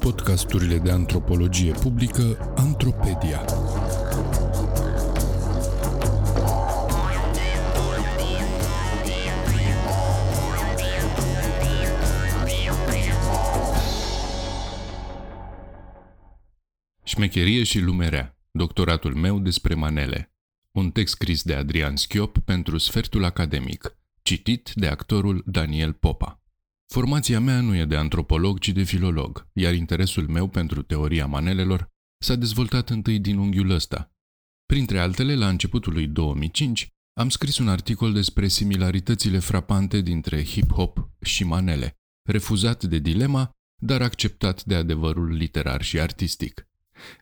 Podcasturile de antropologie publică Antropedia. Șmecherie și lumerea. Doctoratul meu despre manele. Un text scris de Adrian Schiop pentru Sfertul Academic. Citit de actorul Daniel Popa. Formația mea nu e de antropolog, ci de filolog, iar interesul meu pentru teoria manelelor s-a dezvoltat întâi din unghiul ăsta. Printre altele, la începutul lui 2005, am scris un articol despre similaritățile frapante dintre hip-hop și manele, refuzat de dilema, dar acceptat de adevărul literar și artistic.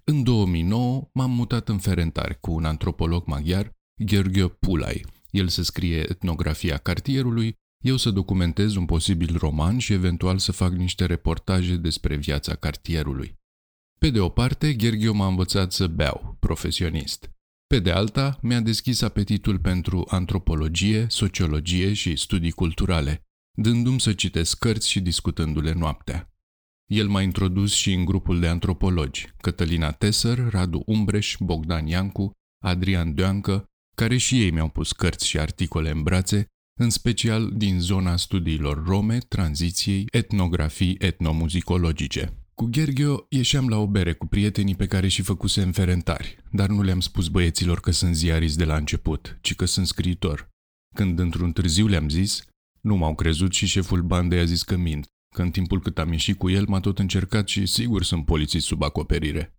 În 2009 m-am mutat în Ferentari cu un antropolog maghiar, Gheorghe Pulai. El să scrie etnografia cartierului, eu să documentez un posibil roman și eventual să fac niște reportaje despre viața cartierului. Pe de o parte, Gheorghe m-a învățat să beau, profesionist. Pe de alta, mi-a deschis apetitul pentru antropologie, sociologie și studii culturale, dându-mi să citesc cărți și discutându-le noaptea. El m-a introdus și în grupul de antropologi, Cătălina Tesăr, Radu Umbreș, Bogdan Iancu, Adrian Doancă, care și ei mi-au pus cărți și articole în brațe, în special din zona studiilor rome, tranziției, etnografii etnomuzicologice. Cu Gherghio ieșeam la o bere cu prietenii pe care și făcuse ferentari, dar nu le-am spus băieților că sunt ziarist de la început, ci că sunt scriitor. Când într-un târziu le-am zis, nu m-au crezut și șeful bandei a zis că mint, că în timpul cât am ieșit cu el m-a tot încercat și sigur sunt polițiști sub acoperire.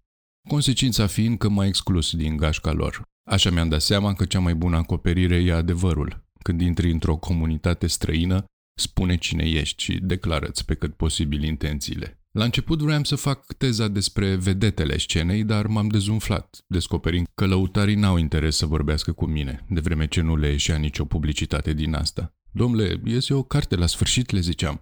Consecința fiind că m-a exclus din gașca lor. Așa mi-am dat seama că cea mai bună acoperire e adevărul. Când intri într-o comunitate străină, spune cine ești și declară-ți pe cât posibil intențiile. La început vroiam să fac teza despre vedetele scenei, dar m-am dezumflat, descoperind că lăutarii n-au interes să vorbească cu mine, de vreme ce nu le ieșea nicio publicitate din asta. Domnule, iese o carte la sfârșit, le ziceam.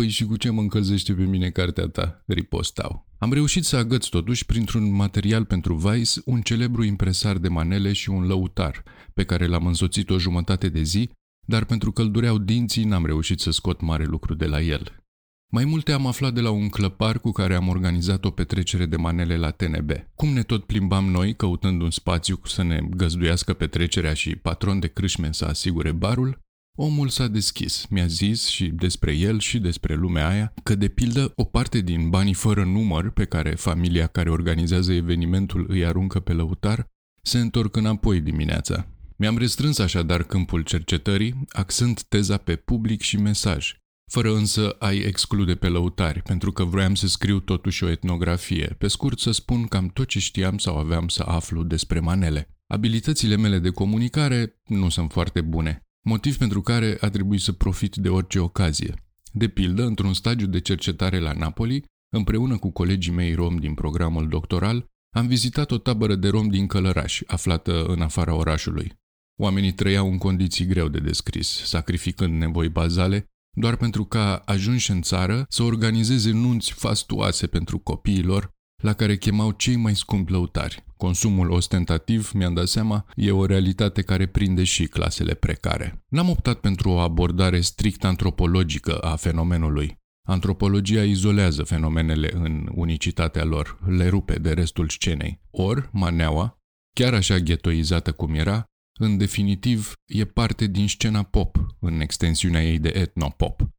Păi și cu ce mă încălzește pe mine cartea ta? Ripostau. Am reușit să agăț totuși printr-un material pentru Vice un celebru impresar de manele și un lăutar, pe care l-am însoțit o jumătate de zi, dar pentru că îl dureau dinții n-am reușit să scot mare lucru de la el. Mai multe am aflat de la un clăpar cu care am organizat o petrecere de manele la TNB. Cum ne tot plimbam noi, căutând un spațiu să ne găzduiască petrecerea și patron de crâșme să asigure barul, Omul s-a deschis, mi-a zis și despre el și despre lumea aia că, de pildă, o parte din banii fără număr pe care familia care organizează evenimentul îi aruncă pe lăutar se întorc înapoi dimineața. Mi-am restrâns așadar câmpul cercetării, axând teza pe public și mesaj, fără însă a-i exclude pe lăutari, pentru că vroiam să scriu totuși o etnografie, pe scurt să spun cam tot ce știam sau aveam să aflu despre manele. Abilitățile mele de comunicare nu sunt foarte bune, motiv pentru care a trebuit să profit de orice ocazie. De pildă, într-un stagiu de cercetare la Napoli, împreună cu colegii mei rom din programul doctoral, am vizitat o tabără de rom din Călăraș, aflată în afara orașului. Oamenii trăiau în condiții greu de descris, sacrificând nevoi bazale, doar pentru ca, ajunși în țară, să organizeze nunți fastuoase pentru copiilor, la care chemau cei mai scumpi lăutari. Consumul ostentativ, mi-am dat seama, e o realitate care prinde și clasele precare. N-am optat pentru o abordare strict antropologică a fenomenului. Antropologia izolează fenomenele în unicitatea lor, le rupe de restul scenei. Or, maneaua, chiar așa ghetoizată cum era, în definitiv, e parte din scena pop, în extensiunea ei de etnopop.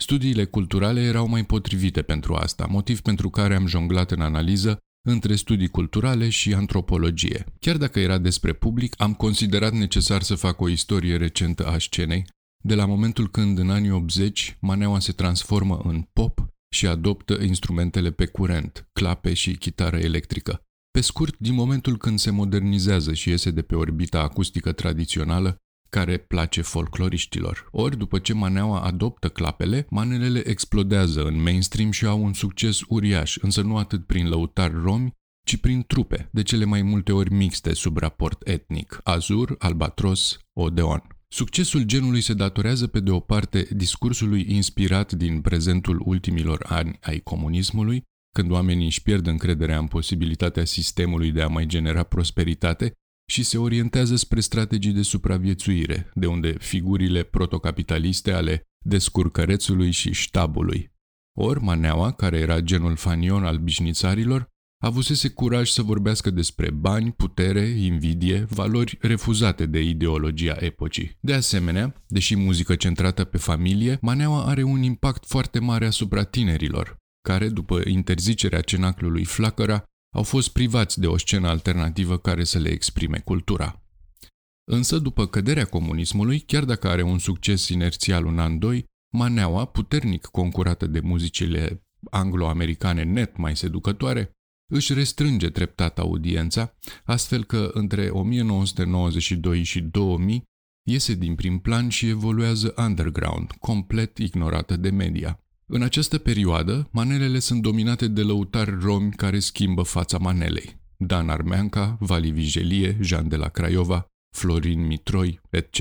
Studiile culturale erau mai potrivite pentru asta, motiv pentru care am jonglat în analiză între studii culturale și antropologie. Chiar dacă era despre public, am considerat necesar să fac o istorie recentă a scenei, de la momentul când în anii 80 maneaua se transformă în pop și adoptă instrumentele pe curent, clape și chitară electrică. Pe scurt, din momentul când se modernizează și iese de pe orbita acustică tradițională care place folcloriștilor. Ori, după ce maneaua adoptă clapele, manelele explodează în mainstream și au un succes uriaș, însă nu atât prin lăutari romi, ci prin trupe, de cele mai multe ori mixte sub raport etnic, azur, albatros, odeon. Succesul genului se datorează pe de o parte discursului inspirat din prezentul ultimilor ani ai comunismului, când oamenii își pierd încrederea în posibilitatea sistemului de a mai genera prosperitate și se orientează spre strategii de supraviețuire, de unde figurile protocapitaliste ale descurcărețului și ștabului. Or, Maneaua, care era genul fanion al bișnițarilor, avusese curaj să vorbească despre bani, putere, invidie, valori refuzate de ideologia epocii. De asemenea, deși muzică centrată pe familie, Maneaua are un impact foarte mare asupra tinerilor, care, după interzicerea cenaclului Flacăra, au fost privați de o scenă alternativă care să le exprime cultura. Însă, după căderea comunismului, chiar dacă are un succes inerțial un an-doi, Maneaua, puternic concurată de muzicile anglo-americane net mai seducătoare, își restrânge treptat audiența, astfel că între 1992 și 2000 iese din prim plan și evoluează underground, complet ignorată de media. În această perioadă, manelele sunt dominate de lăutari romi care schimbă fața manelei. Dan Armeanca, Vali Vigelie, Jean de la Craiova, Florin Mitroi, etc.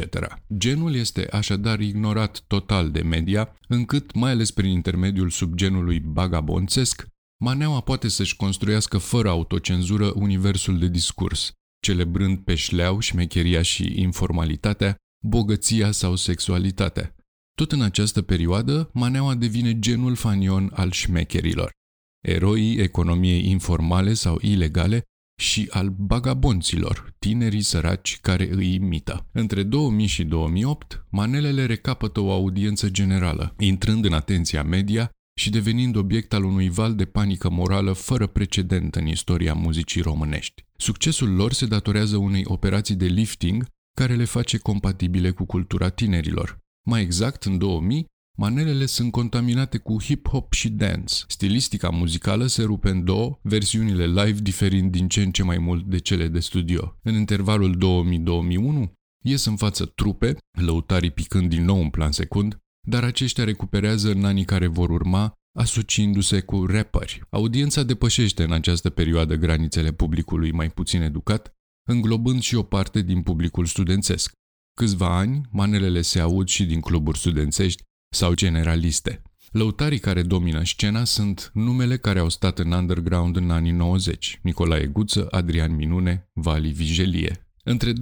Genul este așadar ignorat total de media, încât, mai ales prin intermediul subgenului bagabonțesc, Maneaua poate să-și construiască fără autocenzură universul de discurs, celebrând pe șleau, șmecheria și informalitatea, bogăția sau sexualitatea. Tot în această perioadă, Maneaua devine genul fanion al șmecherilor, eroii economiei informale sau ilegale și al bagabonților, tinerii săraci care îi imită. Între 2000 și 2008, manelele recapătă o audiență generală, intrând în atenția media și devenind obiect al unui val de panică morală fără precedent în istoria muzicii românești. Succesul lor se datorează unei operații de lifting care le face compatibile cu cultura tinerilor. Mai exact, în 2000, manelele sunt contaminate cu hip-hop și dance. Stilistica muzicală se rupe în două, versiunile live diferind din ce în ce mai mult de cele de studio. În intervalul 2000-2001, ies în față trupe, lăutarii picând din nou în plan secund, dar aceștia recuperează în anii care vor urma, asociindu-se cu rapperi. Audiența depășește în această perioadă granițele publicului mai puțin educat, înglobând și o parte din publicul studențesc. Câțiva ani, manelele se aud și din cluburi studențești sau generaliste. Lăutarii care domină scena sunt numele care au stat în underground în anii 90, Nicolae Guță, Adrian Minune, Vali Vigelie. Între 2008-2014,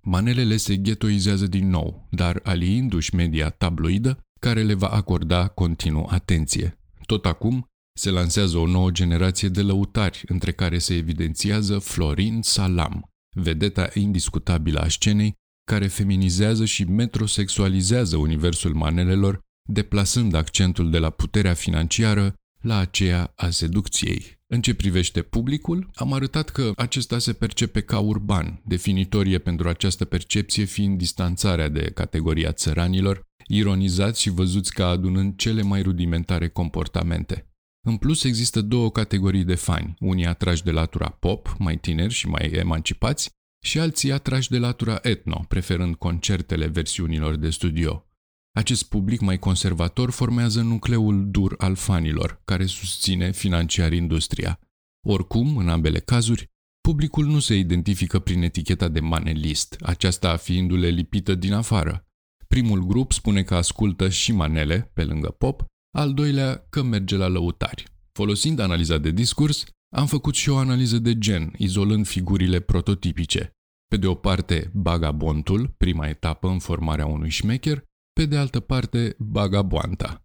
manelele se ghetoizează din nou, dar aliindu-și media tabloidă, care le va acorda continuu atenție. Tot acum, se lansează o nouă generație de lăutari, între care se evidențiază Florin Salam, vedeta indiscutabilă a scenei, care feminizează și metrosexualizează universul manelelor, deplasând accentul de la puterea financiară la aceea a seducției. În ce privește publicul, am arătat că acesta se percepe ca urban, definitorie pentru această percepție fiind distanțarea de categoria țăranilor, ironizați și văzuți ca adunând cele mai rudimentare comportamente. În plus, există două categorii de fani, unii atrași de latura pop, mai tineri și mai emancipați, și alții atrași de latura etno, preferând concertele versiunilor de studio. Acest public mai conservator formează nucleul dur al fanilor, care susține financiar industria. Oricum, în ambele cazuri, publicul nu se identifică prin eticheta de manelist, aceasta fiindu-le lipită din afară. Primul grup spune că ascultă și manele, pe lângă pop, al doilea că merge la lăutari. Folosind analiza de discurs, am făcut și o analiză de gen, izolând figurile prototipice. Pe de o parte, bagabontul, prima etapă în formarea unui șmecher, pe de altă parte, bagaboanta.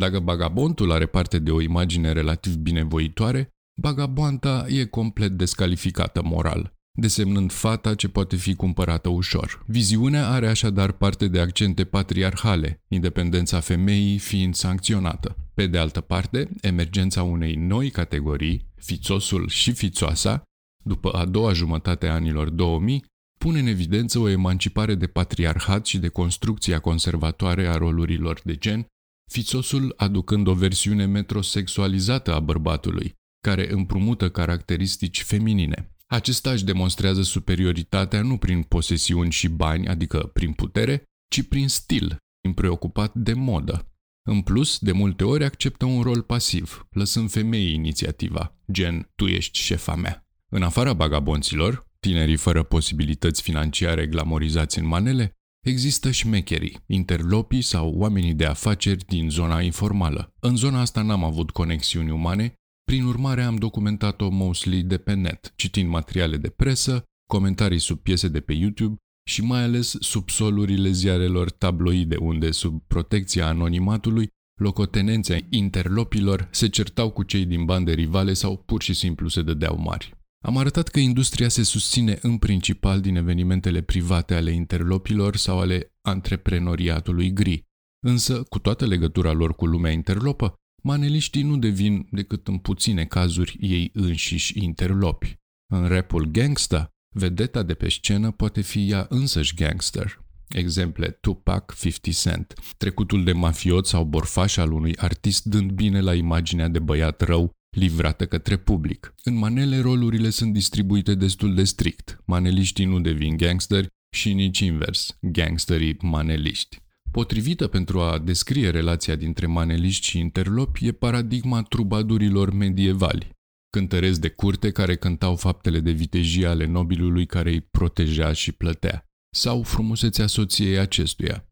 Dacă bagabontul are parte de o imagine relativ binevoitoare, bagaboanta e complet descalificată moral, desemnând fata ce poate fi cumpărată ușor. Viziunea are așadar parte de accente patriarhale, independența femeii fiind sancționată. Pe de altă parte, emergența unei noi categorii, fițosul și fițoasa, după a doua jumătate a anilor 2000, pune în evidență o emancipare de patriarhat și de construcția conservatoare a rolurilor de gen, fițosul aducând o versiune metrosexualizată a bărbatului, care împrumută caracteristici feminine. Acesta își demonstrează superioritatea nu prin posesiuni și bani, adică prin putere, ci prin stil, prin preocupat de modă. În plus, de multe ori acceptă un rol pasiv, lăsând femeii inițiativa, gen, tu ești șefa mea. În afara bagabonților, tinerii fără posibilități financiare glamorizați în manele, există șmecherii, interlopii sau oamenii de afaceri din zona informală. În zona asta n-am avut conexiuni umane, Prin urmare am documentat-o mostly de pe net, citind materiale de presă, comentarii sub piese de pe YouTube și mai ales sub solurile ziarelor tabloide unde, sub protecția anonimatului, locotenenții interlopilor se certau cu cei din bande rivale sau pur și simplu se dădeau mari. Am arătat că industria se susține în principal din evenimentele private ale interlopilor sau ale antreprenoriatului gri, însă, cu toată legătura lor cu lumea interlopă, maneliștii nu devin decât în puține cazuri ei înșiși interlopi. În rapul gangsta, vedeta de pe scenă poate fi ea însăși gangster. Exemple Tupac, 50 Cent, trecutul de mafiot sau borfaș al unui artist dând bine la imaginea de băiat rău livrată către public. În manele, rolurile sunt distribuite destul de strict. Maneliștii nu devin gangsteri și nici invers, gangsterii maneliști. Potrivită pentru a descrie relația dintre maneliști și interlopi e paradigma trubadurilor medievali, cântăreți de curte care cântau faptele de vitejie ale nobilului care îi proteja și plătea, sau frumusețea soției acestuia.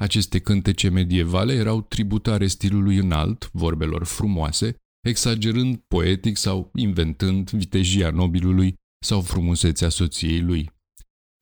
Aceste cântece medievale erau tributare stilului înalt, vorbelor frumoase, exagerând poetic sau inventând vitejia nobilului sau frumusețea soției lui.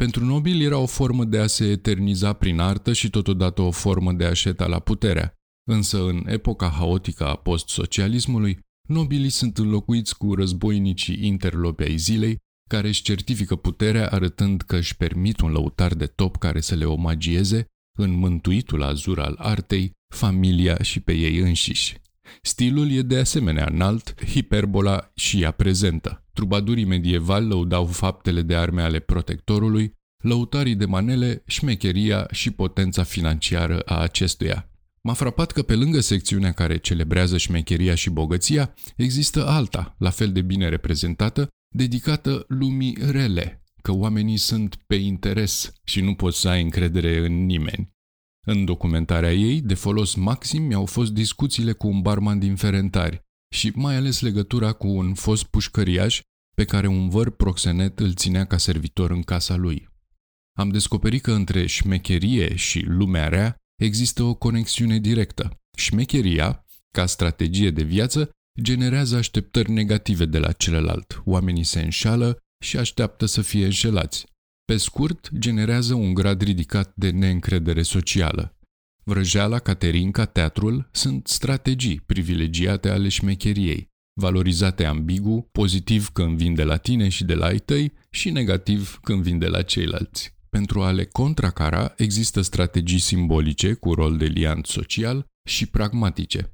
Pentru nobil era o formă de a se eterniza prin artă și totodată o formă de a șeta la puterea, însă în epoca haotică a post-socialismului, nobilii sunt înlocuiți cu războinicii interlopi ai zilei, care își certifică puterea arătând că își permit un lăutar de top care să le omagieze în mântuitul azur al artei, familia și pe ei înșiși. Stilul e de asemenea înalt, hiperbola și ea prezentă. Trubadurii medievali lăudau faptele de arme ale protectorului, lăutarii de manele, șmecheria și potența financiară a acestuia. M-a frapat că pe lângă secțiunea care celebrează șmecheria și bogăția, există alta, la fel de bine reprezentată, dedicată lumii rele, că oamenii sunt pe interes și nu poți să ai încredere în nimeni. În documentarea ei, de folos maxim mi-au fost discuțiile cu un barman din Ferentari și mai ales legătura cu un fost pușcăriaș pe care un văr proxenet îl ținea ca servitor în casa lui. Am descoperit că între șmecherie și lumea rea există o conexiune directă. Șmecheria, ca strategie de viață, generează așteptări negative de la celălalt. Oamenii se înșală și așteaptă să fie înșelați. Pe scurt, generează un grad ridicat de neîncredere socială. Vrăjeala, caterinca, teatrul sunt strategii privilegiate ale șmecheriei, valorizate ambigu, pozitiv când vin de la tine și de la ai tăi și negativ când vin de la ceilalți. Pentru a le contracara, există strategii simbolice cu rol de liant social și pragmatice.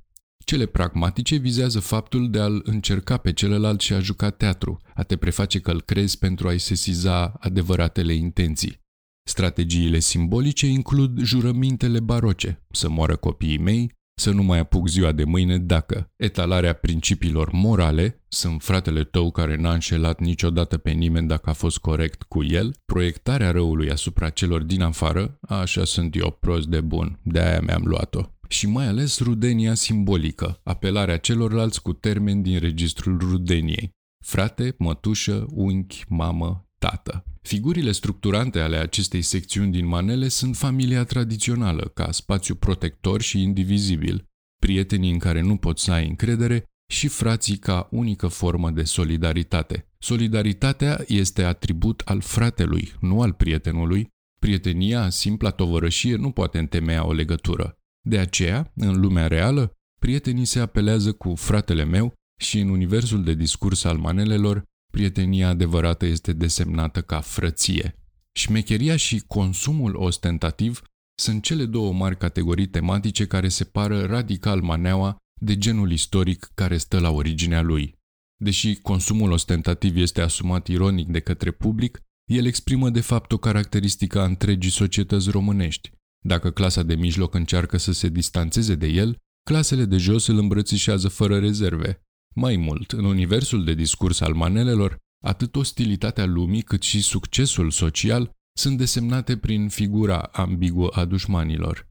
Cele pragmatice vizează faptul de a-l încerca pe celălalt și a juca teatru, a te preface că îl crezi pentru a-i sesiza adevăratele intenții. Strategiile simbolice includ jurămintele baroce, să moară copiii mei, să nu mai apuc ziua de mâine dacă etalarea principiilor morale, sunt fratele tău care n-a înșelat niciodată pe nimeni dacă a fost corect cu el, proiectarea răului asupra celor din afară, așa sunt eu prost de bun, de aia mi-am luat-o. Și mai ales rudenia simbolică, apelarea celorlalți cu termeni din registrul rudeniei. Frate, mătușă, unchi, mamă, tată. Figurile structurante ale acestei secțiuni din manele sunt familia tradițională, ca spațiu protector și indivizibil, prietenii în care nu poți să ai încredere și frații ca unică formă de solidaritate. Solidaritatea este atribut al fratelui, nu al prietenului. Prietenia, simpla tovărășie, nu poate întemeia o legătură. De aceea, în lumea reală, prietenii se apelează cu fratele meu și în universul de discurs al manelelor, prietenia adevărată este desemnată ca frăție. Șmecheria și consumul ostentativ sunt cele două mari categorii tematice care separă radical maneaua de genul istoric care stă la originea lui. Deși consumul ostentativ este asumat ironic de către public, el exprimă de fapt o caracteristică a întregii societăți românești. Dacă clasa de mijloc încearcă să se distanțeze de el, clasele de jos îl îmbrățișează fără rezerve. Mai mult, în universul de discurs al manelelor, atât ostilitatea lumii cât și succesul social sunt desemnate prin figura ambiguă a dușmanilor.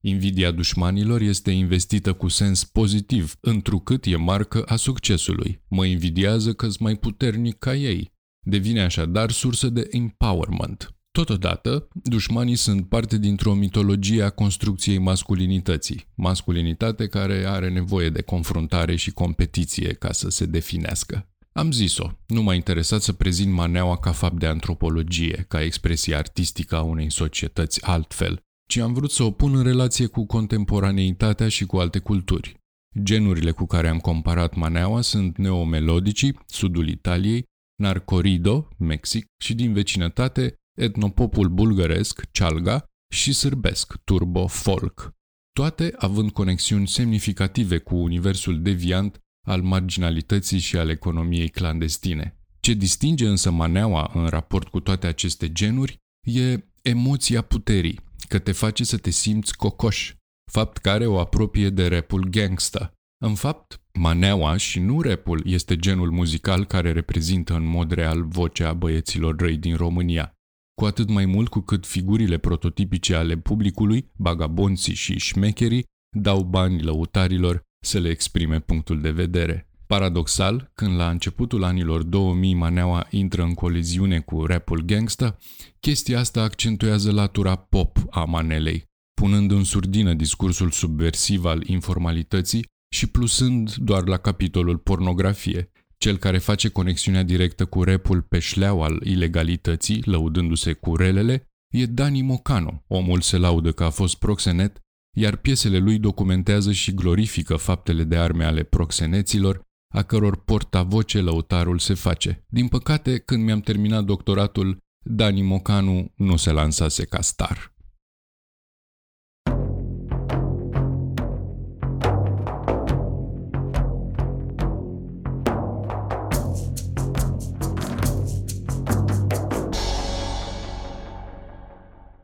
Invidia dușmanilor este investită cu sens pozitiv, întrucât e marcă a succesului. Mă invidiază că mai puternic ca ei. Devine așadar sursă de empowerment. Totodată, dușmanii sunt parte dintr-o mitologie a construcției masculinității, masculinitate care are nevoie de confruntare și competiție ca să se definească. Am zis-o, nu m-a interesat să prezint maneaua ca fapt de antropologie, ca expresie artistică a unei societăți altfel, ci am vrut să o pun în relație cu contemporaneitatea și cu alte culturi. Genurile cu care am comparat maneaua sunt neomelodicii, sudul Italiei, narcorido, Mexic, și din vecinătate etnopopul bulgăresc, cealga, și sârbesc, turbo folk, toate având conexiuni semnificative cu universul deviant al marginalității și al economiei clandestine. Ce distinge însă maneaua în raport cu toate aceste genuri e emoția puterii, că te face să te simți cocoș, fapt care o apropie de rapul gangsta. În fapt, maneaua și nu rapul este genul muzical care reprezintă în mod real vocea băieților răi din România cu atât mai mult cu cât figurile prototipice ale publicului, bagabonții și șmecherii, dau bani lăutarilor să le exprime punctul de vedere. Paradoxal, când la începutul anilor 2000 maneaua intră în coliziune cu rapul gangsta, chestia asta accentuează latura pop a manelei, punând în surdină discursul subversiv al informalității și plusând doar la capitolul pornografie, cel care face conexiunea directă cu repul pe șleau al ilegalității, lăudându-se cu relele, e Dani Mocano. Omul se laudă că a fost proxenet, iar piesele lui documentează și glorifică faptele de arme ale proxeneților, a căror portavoce lăutarul se face. Din păcate, când mi-am terminat doctoratul, Dani Mocanu nu se lansase ca star.